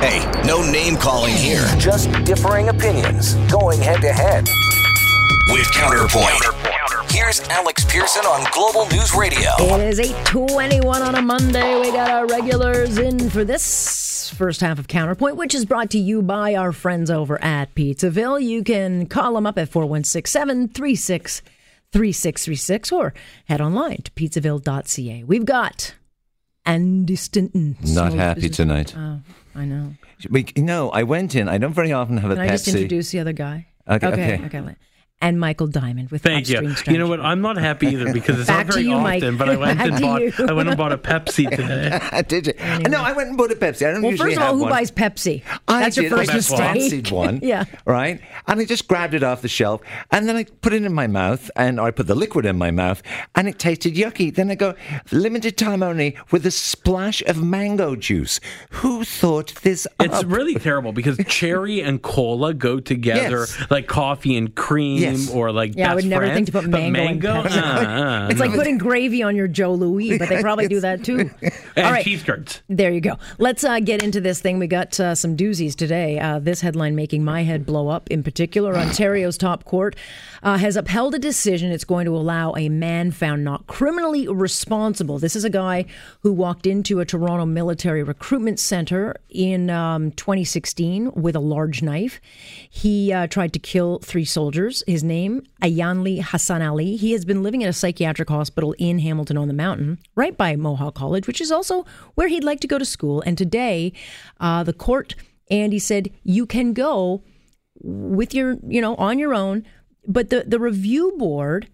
Hey, no name calling here. Just differing opinions going head to head. With Counterpoint. Here's Alex Pearson on Global News Radio. It is 821 on a Monday. We got our regulars in for this first half of Counterpoint, which is brought to you by our friends over at Pizzaville. You can call them up at 416 736 3636 or head online to pizzaville.ca. We've got Andy Stinton. Not So- happy tonight. Oh, I know. We, you know, I went in. I don't very often have a Can I just Pepsi. introduce the other guy? Okay, Okay. okay. okay. And Michael Diamond with Thank you. Upstream You know what? I'm not happy either because it's Back not to very you, often. Mike. But I went Back and bought. you. I went and bought a Pepsi today. Did you? Uh, no, I went and bought a Pepsi. I don't Well, usually first of all, who one. buys Pepsi? I That's your did. first I just mistake. fancied one. yeah. Right? And I just grabbed it off the shelf and then I put it in my mouth and I put the liquid in my mouth and it tasted yucky. Then I go, limited time only with a splash of mango juice. Who thought this It's up? really terrible because cherry and cola go together Yes. like coffee and cream Yes. or like Yeah, I would never friends. think to put mango in mango. Uh-uh, It's like putting gravy on your Joe Louis, but they probably do that too. and All right. cheese curds. There you go. Let's uh, get into this thing. We got uh, some doozies today. Uh, this headline making my head blow up. In particular, Ontario's top court uh, has upheld a decision. It's going to allow a man found not criminally responsible. This is a guy who walked into a Toronto military recruitment center in um, 2016 with a large knife. He uh, tried to kill three soldiers. His name, Ayanle Hassan Ali. He has been living at a psychiatric hospital in Hamilton on the Mountain, right by Mohawk College, which is also where he'd like to go to school. And today, uh, the court, Andy said, you can go with your, you know, on your own. But the, the review board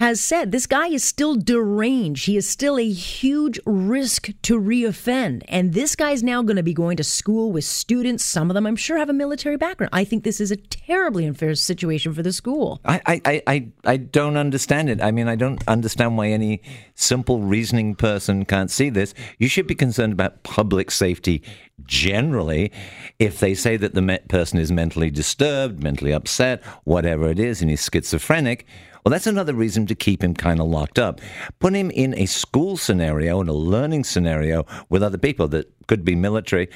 has said this guy is still deranged. He is still a huge risk to reoffend. And this guy's now going to be going to school with students. Some of them, I'm sure, have a military background. I think this is a terribly unfair situation for the school. I, I, I- I, don't understand it. I mean, I don't understand why any simple reasoning person can't see this. You should be concerned about public safety generally. If they say that the person is mentally disturbed, mentally upset, whatever it is, and he's schizophrenic, well, that's another reason to keep him kind of locked up. Put him in a school scenario, and a learning scenario with other people that could be military.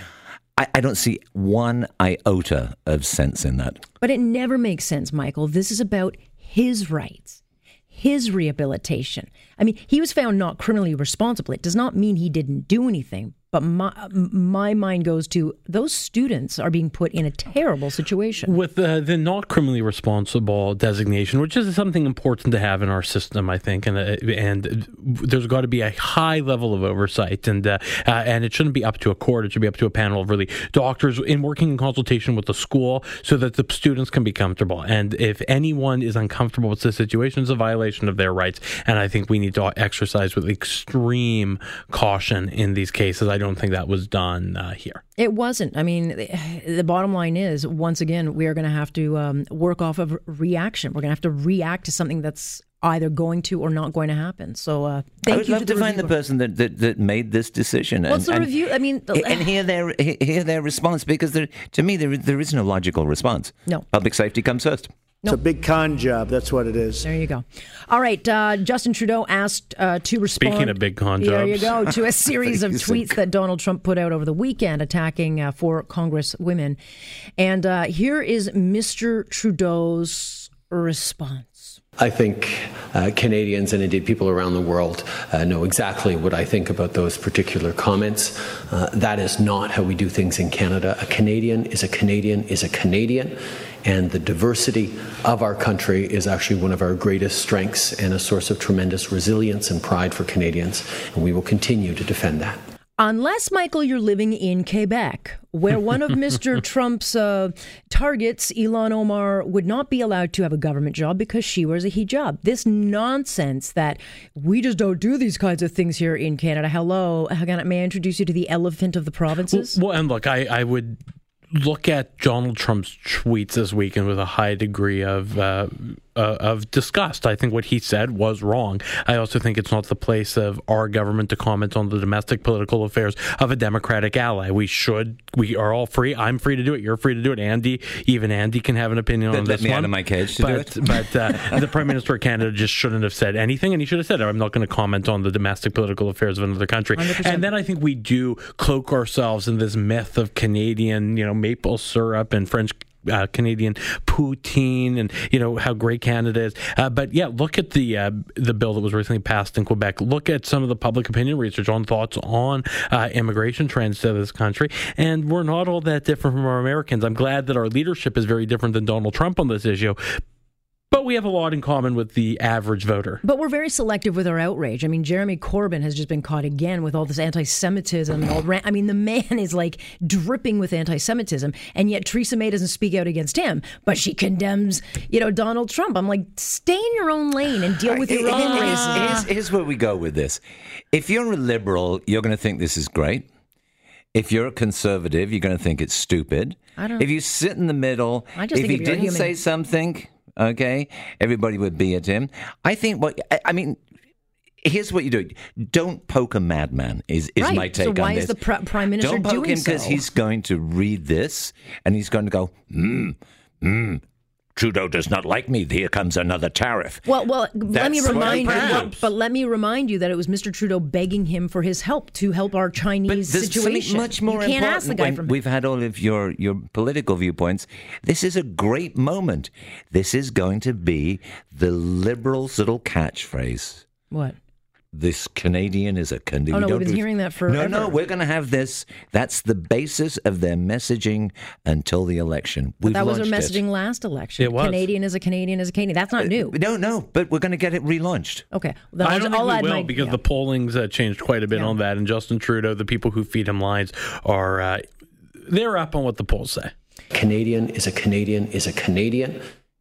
I, I don't see one iota of sense in that. But it never makes sense, Michael. This is about his rights, his rehabilitation. I mean, he was found not criminally responsible. It does not mean he didn't do anything. But my, my mind goes to those students are being put in a terrible situation. With the, the not criminally responsible designation, which is something important to have in our system, I think, and uh, and there's got to be a high level of oversight, and uh, uh, and it shouldn't be up to a court; it should be up to a panel of really doctors in working in consultation with the school, so that the students can be comfortable. And if anyone is uncomfortable with the situation, it's a violation of their rights, and I think we need to exercise with extreme caution in these cases. I don't think that was done uh, here. It wasn't. I mean, the, the bottom line is, once again, we are going to have to um, work off of reaction. We're going to have to react to something that's either going to or not going to happen. So, uh, thank I would you love to to find the person that, that, that made this decision. What's and, the and- review? I mean, the- and hear their hear their response because there, to me there there is no logical response. No. public safety comes first. It's a big con job. That's what it is. There you go. All right. Uh, Justin Trudeau asked uh, to respond. Speaking of big con jobs. There you go. To a series of He's so tweets that Donald Trump put out over the weekend attacking uh, four Congress women. And uh, here is Mr. Trudeau's response. I think uh, Canadians and indeed people around the world uh, know exactly what I think about those particular comments. Uh, that is not how we do things in Canada. A Canadian is a Canadian is a Canadian, and the diversity of our country is actually one of our greatest strengths and a source of tremendous resilience and pride for Canadians, and we will continue to defend that. Unless, Michael, you're living in Quebec, where one of Mr. Trump's uh, targets, Ilhan Omar, would not be allowed to have a government job because she wears a hijab. This nonsense that we just don't do these kinds of things here in Canada. Hello, how can I, may I introduce you to the elephant of the provinces? Well, and look, I, I would look at Donald Trump's tweets this weekend with a high degree of uh, uh, of disgust. I think what he said was wrong. I also think it's not the place of our government to comment on the domestic political affairs of a Democratic ally. We should. We are all free. I'm free to do it. You're free to do it. Andy, even Andy can have an opinion Then on let this me one. out of my cage to but, do it. But uh, the Prime Minister of Canada just shouldn't have said anything, and he should have said, "I'm not going to comment on the domestic political affairs of another country." 100%. And then I think we do cloak ourselves in this myth of Canadian, you know, maple syrup and French. Uh, Canadian poutine and you know how great Canada is, uh, but yeah, look at the uh, the bill that was recently passed in Quebec. Look at some of the public opinion research on thoughts on uh, immigration trends to this country, and we're not all that different from our Americans. I'm glad that our leadership is very different than Donald Trump on this issue, but we have a lot in common with the average voter. But we're very selective with our outrage. I mean, Jeremy Corbyn has just been caught again with all this anti-Semitism. And all ran- I mean, the man is like dripping with anti-Semitism, and yet Theresa May doesn't speak out against him, but she condemns, you know, Donald Trump. I'm like, stay in your own lane and deal with your own Here's- racism. Here's, here's where we go with this. If you're a liberal, you're going to think this is great. If you're a conservative, you're going to think it's stupid. I don't- If you sit in the middle, I just if think you're didn't human- say something, okay, everybody would be at him. I think what I- mean. Here's what you do: don't poke a madman. Is is Right. my take So on why is the pr- Prime Minister don't poke doing him because so? he's going to read this and he's going to go, hmm, hmm. Trudeau does not like me. Here comes another tariff. Well, well, let me remind you. perhaps. But let me remind you that it was Mr. Trudeau begging him for his help to help our But Chinese there's situation. something much more you can't important. ask the guy from We've had all of your, your political viewpoints. This is a great moment. This is going to be the Liberals' little catchphrase. what? This Canadian is a Canadian. Oh, no, We we've don't been hearing that No, no, we're going to have this. That's the basis of their messaging until the election. We've That was our launched it. messaging last election. It was. Canadian is a Canadian is a Canadian. That's not new. No, no, but we're going to get it relaunched. Okay. Then I I'll- don't think I'll we add will my- because yeah. the polling's uh, changed quite a bit Yeah. on that, and Justin Trudeau, the people who feed him lines, are uh, they're up on what the polls say. Canadian is a Canadian is a Canadian.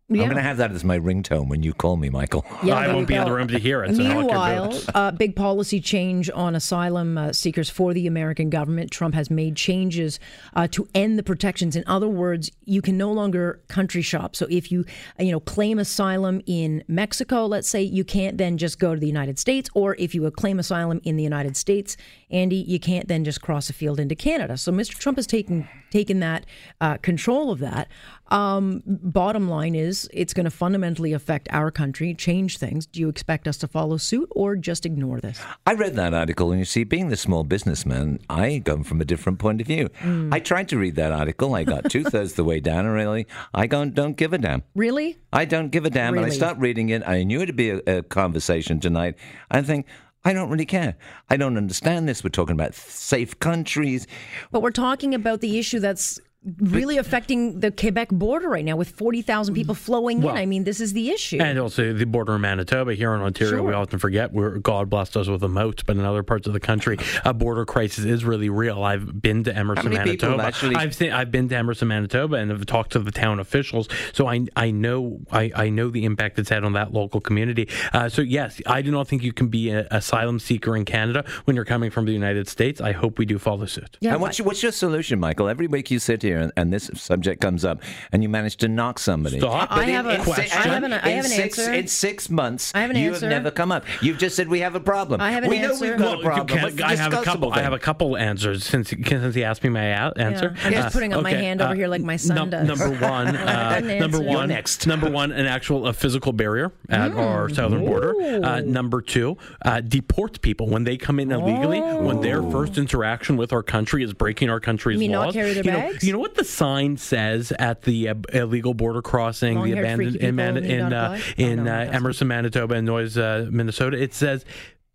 Yeah. I'm going to have that as my ringtone when you call me, Michael. Yeah, I won't be in the room to hear it. so I'll hear Meanwhile, uh, big policy change on asylum uh, seekers for the American government. Trump has made changes uh, to end the protections. In other words, you can no longer country shop. So if you, uh, you know, claim asylum in Mexico, let's say, you can't then just go to the United States. Or if you claim asylum in the United States, Andy, you can't then just cross a field into Canada. So Mr. Trump has taken taken that uh, control of that. Um, bottom line is, it's going to fundamentally affect our country, change things. Do you expect us to follow suit or just ignore this? I read that article, and you see, being the small businessman, I come from a different point of view. Hmm. I tried to read that article. I got two thirds the way down, and really, I don't, don't give a damn. Really? I don't give a damn. And I Really? start reading it. I knew it'd be a, a conversation tonight. I think, I don't really care. I don't understand this. We're talking about safe countries. But we're talking about the issue that's really affecting the Quebec border right now with 40,000 people flowing Well, in. I mean, this is the issue. And also the border of Manitoba here in Ontario, we often forget we're God blessed us with a moat, but in other parts of the country, a border crisis is really real. I've been to Emerson, many Manitoba. actually- I've seen, I've been to Emerson, Manitoba, and have talked to the town officials, so I I know I, I know the impact it's had on that local community. Uh, so yes, I do not think you can be an asylum seeker in Canada when you're coming from the United States. I hope we do follow suit. yeah, and what's your, what's your solution, Michael? Every week you sit here and, and this subject comes up, and you manage to knock somebody. Stop. I have a- si- I have an- I in have an six, answer. In six months, I have an you answer. have never come up. You've just said we have a problem. I have an we know answer. we've got a problem. can't- What's the I have a couple. discussable I have a couple answers since since he asked me my a- answer. I'm just putting up my hand over here like my son num- does. Number one, uh, an number one, You're next. Number one, an actual a physical barrier at Hmm. our southern border. Uh, number two, uh, deport people when they come in illegally. When their first interaction with our country is breaking our country's Oh. You mean not laws. carry their you know, you know what the sign says at the uh, illegal border crossing, the abandoned in, Man- in, uh, apply? Oh, in no, uh, Emerson, Manitoba, and Noyes, uh, Minnesota. It says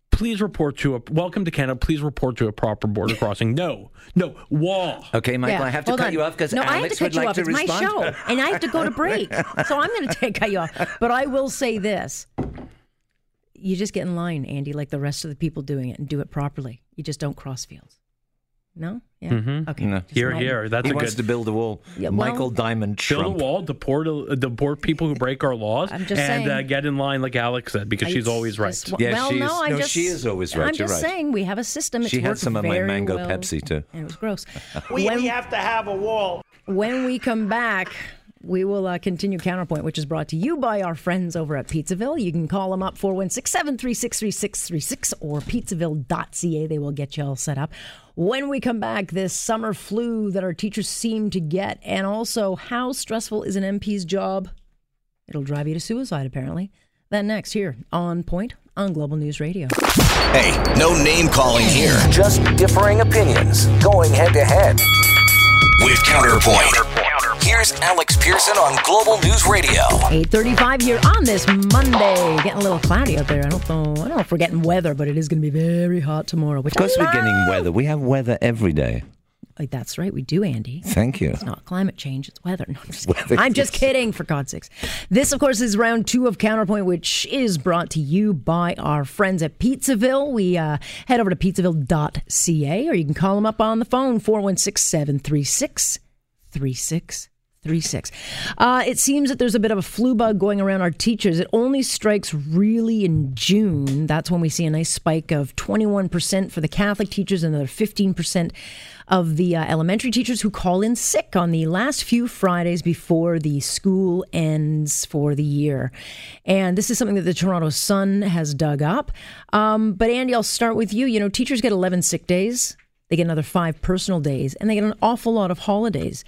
please report to a welcome to Canada. Please report to a proper border crossing. No, no wall. Okay, Michael, Yeah, I have to hold cut on. you off because no, I have to cut would you like off. it's respond. my show, and I have to go to break, so I'm going to take cut you off. But I will say this: you just get in line, Andy, like the rest of the people doing it, and do it properly. You just don't cross fields. No, yeah, okay. No. Here, my- here. That's he a wants good. to build a wall. Yeah, well- Michael Diamond Build a wall, deport uh, deport people who break our laws, I'm just and uh, saying. get in line like Alex said because she's I always right. just- Yeah, well, she no, is- I no, just, she is always right. I'm You're just right. saying we have a system. It's She had some of my mango well, Pepsi, too. and it was gross. We, when, we have to have a wall. when we come back, we will uh, continue Counterpoint, which is brought to you by our friends over at Pizzaville. You can call them up 416 736 3636 or pizzaville.ca. They will get you all set up. When we come back, this summer flu that our teachers seem to get, and also how stressful is an MP's job? It'll drive you to suicide, apparently. That next here on Point on Global News Radio. Hey, no name calling here. Just differing opinions going head to head. With Counterpoint. Here's Alex Pearson on Global News Radio. 8:35 here on this Monday. Getting a little cloudy out there. I don't know. I don't know if we're getting weather, but it is going to be very hot tomorrow. Which Of course, we're getting weather. We have weather every day. Like, that's right, we do, Andy. Thank you. It's not climate change, it's weather. No, I'm just, Weather, I'm just kidding, for God's sakes. This, of course, is round two of Counterpoint, which is brought to you by our friends at Pizzaville. We uh, head over to pizzaville.ca, or you can call them up on the phone, 416 736 3636. Uh, it seems that there's a bit of a flu bug going around our teachers. It only strikes really in June. That's when we see a nice spike of 21% for the Catholic teachers another 15% of the uh, elementary teachers who call in sick on the last few Fridays before the school ends for the year. And this is something that the Toronto Sun has dug up. Um, but Andy, I'll start with you. You know, teachers get 11 sick days. They get another five personal days, and they get an awful lot of holidays.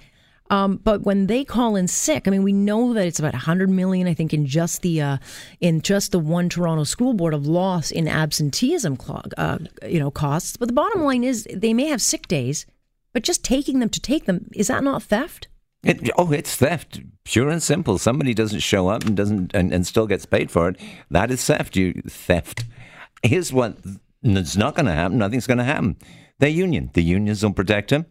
Um, but when they call in sick, I mean, we know that it's about 100 million, I think, in just the uh, in just the one Toronto school board of loss in absenteeism, uh, you know, costs. But the bottom line is, they may have sick days, but just taking them to take them is that not theft? It, oh, it's theft, pure and simple. Somebody doesn't show up and doesn't and, and still gets paid for it. That is theft. You theft. Here's what it's not going to happen. Nothing's going to happen. They're union. The unions will protect them.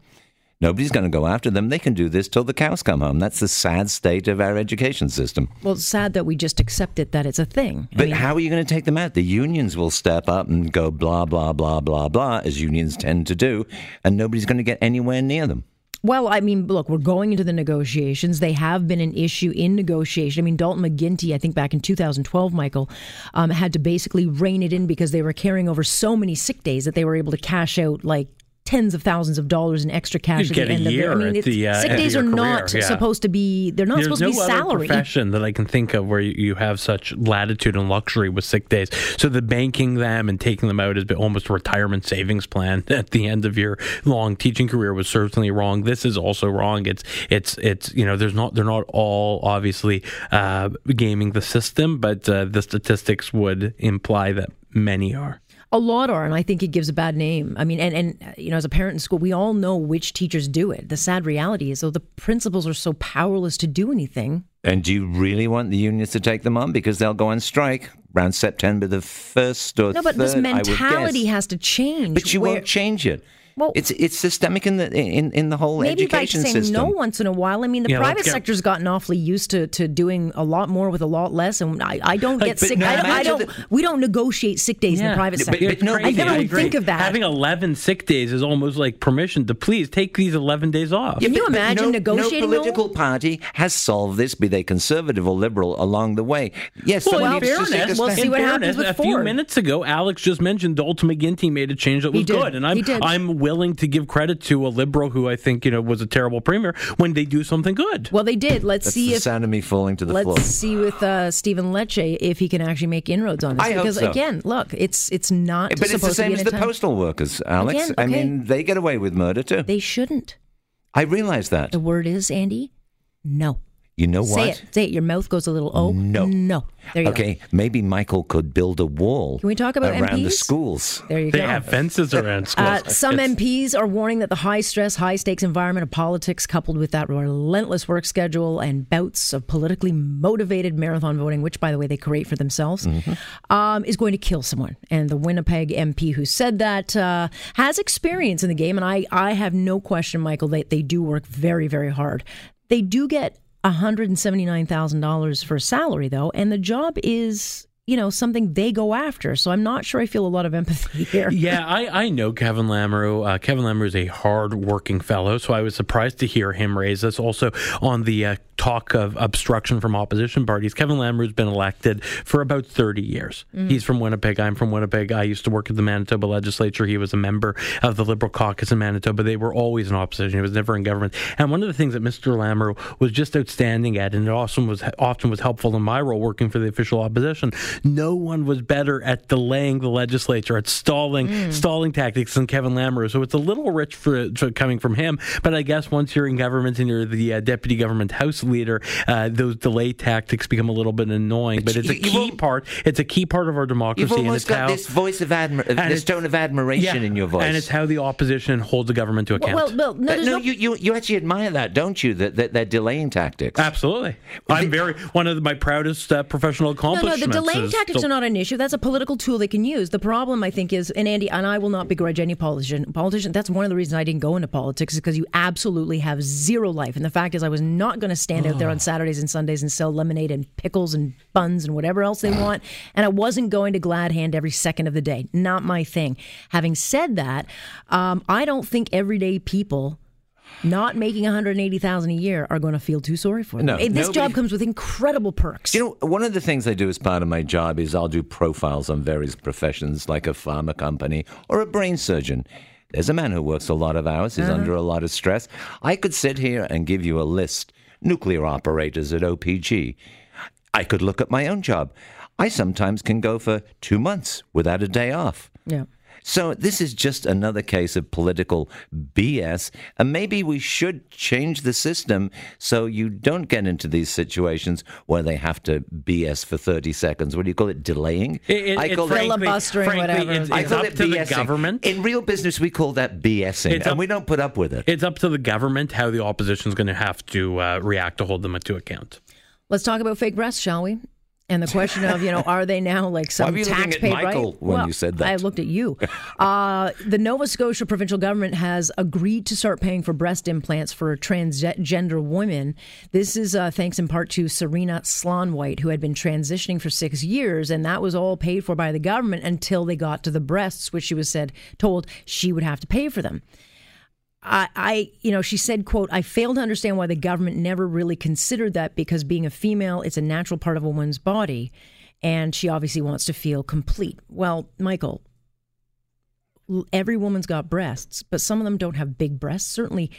Nobody's going to go after them. They can do this till the cows come home. That's the sad state of our education system. Well, it's sad that we just accept it that it's a thing. I But mean, how are you going to take them out? The unions will step up and go blah, blah, blah, blah, blah, as unions tend to do, and nobody's going to get anywhere near them. Well, I mean, look, we're going into the negotiations. They have been an issue in negotiation. I mean, Dalton McGuinty, I think back in 2012, Michael, um, had to basically rein it in because they were carrying over so many sick days that they were able to cash out like tens of thousands of dollars in extra cash You at get the a end of year it. I mean, the, uh, sick days are career, not yeah. supposed to be. They're not There's supposed no to be salary. profession that I can think of where you, you have such latitude and luxury with sick days. So the banking them and taking them out is almost a retirement savings plan at the end of your long teaching career was certainly wrong. This is also wrong. It's it's it's you know there's not they're not all obviously uh, gaming the system, but uh, the statistics would imply that many are. A lot are, and I think it gives a bad name. I mean, and, and you know, as a parent in school, we all know which teachers do it. The sad reality is, though, the principals are so powerless to do anything. And do you really want the unions to take them on? Because they'll go on strike around September the 1st or No, but 3rd, this I would guess. mentality has to change. But you where- won't change it. Well- it's it's systemic in the in, in the whole Maybe by education saying system. no once in a while. I mean, the Yeah, private get- sector's gotten awfully used to, to doing a lot more with a lot less, and I, I don't Like, get sick. no I don't. I don't the- we don't negotiate sick days in the private but- sector. but no, I never I would think of that. Having 11 sick days is almost like permission to please take these 11 days off. Can you But- but imagine no, negotiating No all- political party has solved this, be they conservative or liberal, along the way. Yes, Well, somebody in needs to fairness, a we'll see what in happens with a few minutes ago, Alex just mentioned Dalton McGuinty made a change that He was did. good, and I'm I'm willing to give credit to a liberal who I think you know was a terrible premier when they do something good. well, they did. Let's That's see the if sound of me falling to the floor. let's see with uh, Stephen Lecce if he can actually make inroads on this. I hope because so. again, look, it's it's not But it's the same as the an postal workers, Alex. Again, I mean, they get away with murder too. They shouldn't. I realize that. The word is Andy. No. You know what? Say what? it. Say it. Your mouth goes a little. Oh No. No. There you okay, maybe Michael could build a wall. Can we talk about around the schools? There you they go. They have fences around schools. Uh, some It's- MPs are warning that the high stress, high stakes environment of politics, coupled with that relentless work schedule and bouts of politically motivated marathon voting, which, by the way, they create for themselves, um, is going to kill someone. And the Winnipeg MP who said that uh, has experience in the game. And I, I have no question, Michael, that they do work very, very hard. They do get $179,000 for salary, though. And the job is. you know, something they go after. So I'm not sure I feel a lot of empathy here. Yeah, I, I know Kevin Lamoureux. Uh, Kevin Lamoureux is a hard-working fellow, so I was surprised to hear him raise this. Also, on the uh, talk of obstruction from opposition parties, Kevin Lamoureux's been elected for about 30 years. He's from Winnipeg. I'm from Winnipeg. I used to work at the Manitoba legislature. He was a member of the Liberal caucus in Manitoba. They were always in opposition. He was never in government. And one of the things that Mr. Lamoureux was just outstanding at, and it often was often was helpful in my role working for the official opposition. No one was better at delaying the legislature, at stalling stalling tactics than Kevin Lamoureux. So it's a little rich for, for coming from him. But I guess once you're in government and you're the uh, deputy government house leader, uh, those delay tactics become a little bit annoying. But it's a you- you've key part. It's a key part of our democracy. You've and almost it's got how, this voice of admir- and this it's- tone of admiration yeah, in your voice. and it's how the opposition holds the government to account. Well, well, no, no, no, you, you you actually admire that, don't you? That, that they're delaying tactics. Absolutely, I'm very one of my proudest uh, professional No, no, accomplishments. the delaying is tactics to- are not an issue. That's a political tool they can use. The problem, I think, is, and Andy, and I will not begrudge any politician. Politician, that's one of the reasons I didn't go into politics, is because you absolutely have zero life. And the fact is, I was not going to stand out there on Saturdays and Sundays and sell lemonade and pickles and buns and whatever else they want. And I wasn't going to glad hand every second of the day. Not my thing. Having said that, um, I don't think everyday people. Not making 180,000 a year are going to feel too sorry for them. No, this nobody- job comes with incredible perks. You know, one of the things I do as part of my job is I'll do profiles on various professions, like a pharma company or a brain surgeon. There's a man who works a lot of hours, is under a lot of stress. I could sit here and give you a list. Nuclear operators at OPG. I could look at my own job. I sometimes can go for two months without a day off. yeah. So this is just another case of political BS, and maybe we should change the system so you don't get into these situations where they have to BS for thirty seconds. What do you call it? Delaying? It- it- I call it. Filibustering, frankly, whatever. It's, I call up it to the BSing. government. In real business, we call that BSing, It's and up- we don't put up with it. It's up to the government how the opposition is going to have to uh, react to hold them to account. Let's talk about fake breasts, shall we? And the question of, you know, are they now like some were you tax looking at paid Michael right? when Well, you said that? I looked at you. Uh, the Nova Scotia provincial government has agreed to start paying for breast implants for transgender women. This is uh, thanks in part to Serena Slonwhite, who had been transitioning for six years, and that was all paid for by the government until they got to the breasts, which she was said told she would have to pay for them. I, I, you know, she said, "quote I fail to understand why the government never really considered that because being a female, it's a natural part of a woman's body, and she obviously wants to feel complete." Well, Michael, every woman's got breasts, but some of them don't have big breasts. Certainly,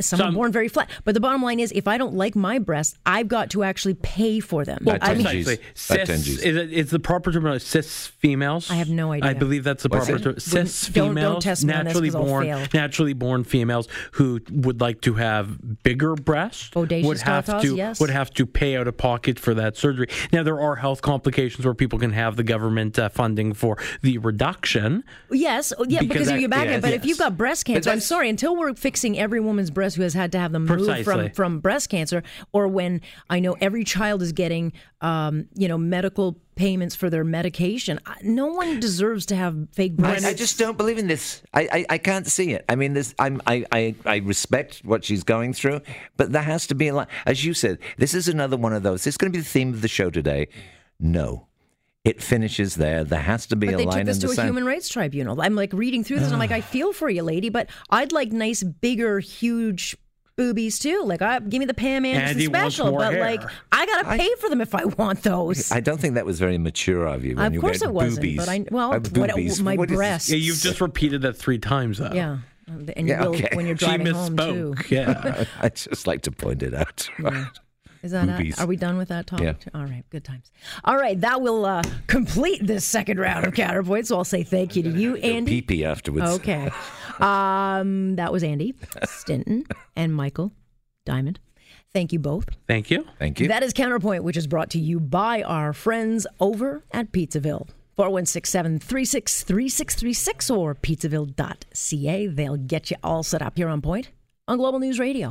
some, are born very flat. But the bottom line is, if I don't like my breasts, I've got to actually pay for them. Well, I mean, Tenji's. Precisely. Cis, tenjies. is, it, is the proper term cis females? I have no idea. I believe that's the What's proper term. Cis Don't- don't females, test me on this naturally 'cause I'll born, fail. naturally born females who would like to have bigger breasts Bodacious would have tatas, to yes. would have to pay out of pocket for that surgery. Now there are health complications where people can have the government uh, funding for the reduction. Yes, oh, yeah, Because because, that- of your back. yes, but if you've got breast cancer, I'm sorry. Until we're fixing every woman's breast who has had to have them moved from from breast cancer, or when I know every child is getting, um, you know, medical payments for their medication, no one deserves to have fake breasts. I, I just don't believe in this. I, I, I can't see it. I mean, this. I'm, I, I, I respect what she's going through, but there has to be a lot. As you said, this is another one of those. This is going to be the theme of the show today. No, it finishes there. There has to be But a they line took this to a sand. human rights tribunal. I'm like reading through this, and I'm like, I feel for you, lady, but I'd like nice, bigger, huge boobies too. Like, I give me the Pam Anderson Andy special, but hair. like, I gotta pay for them if I want those. I don't think that was very mature of you. When Of you course went it wasn't, boobies. but I- well, Uh, what- boobies. my What is this? breasts. Yeah, you've just repeated that three times though. yeah, and Yeah, you will okay. when you're She driving home too. Yeah. I just like to point it out. Is that Boobies. it? Are we done with that topic? Yeah. All right, good times. All right, that will uh, complete this second round of counterpoint. So I'll say thank you to you, Andy. Pee pee afterwards. Okay. Um, that was Andy Stinton and Michael Diamond. Thank you both. Thank you. Thank you. That is Counterpoint, which is brought to you by our friends over at Pizzaville. 416 736 3636 or pizzaville.ca. They'll get you all set up here on point on Global News Radio.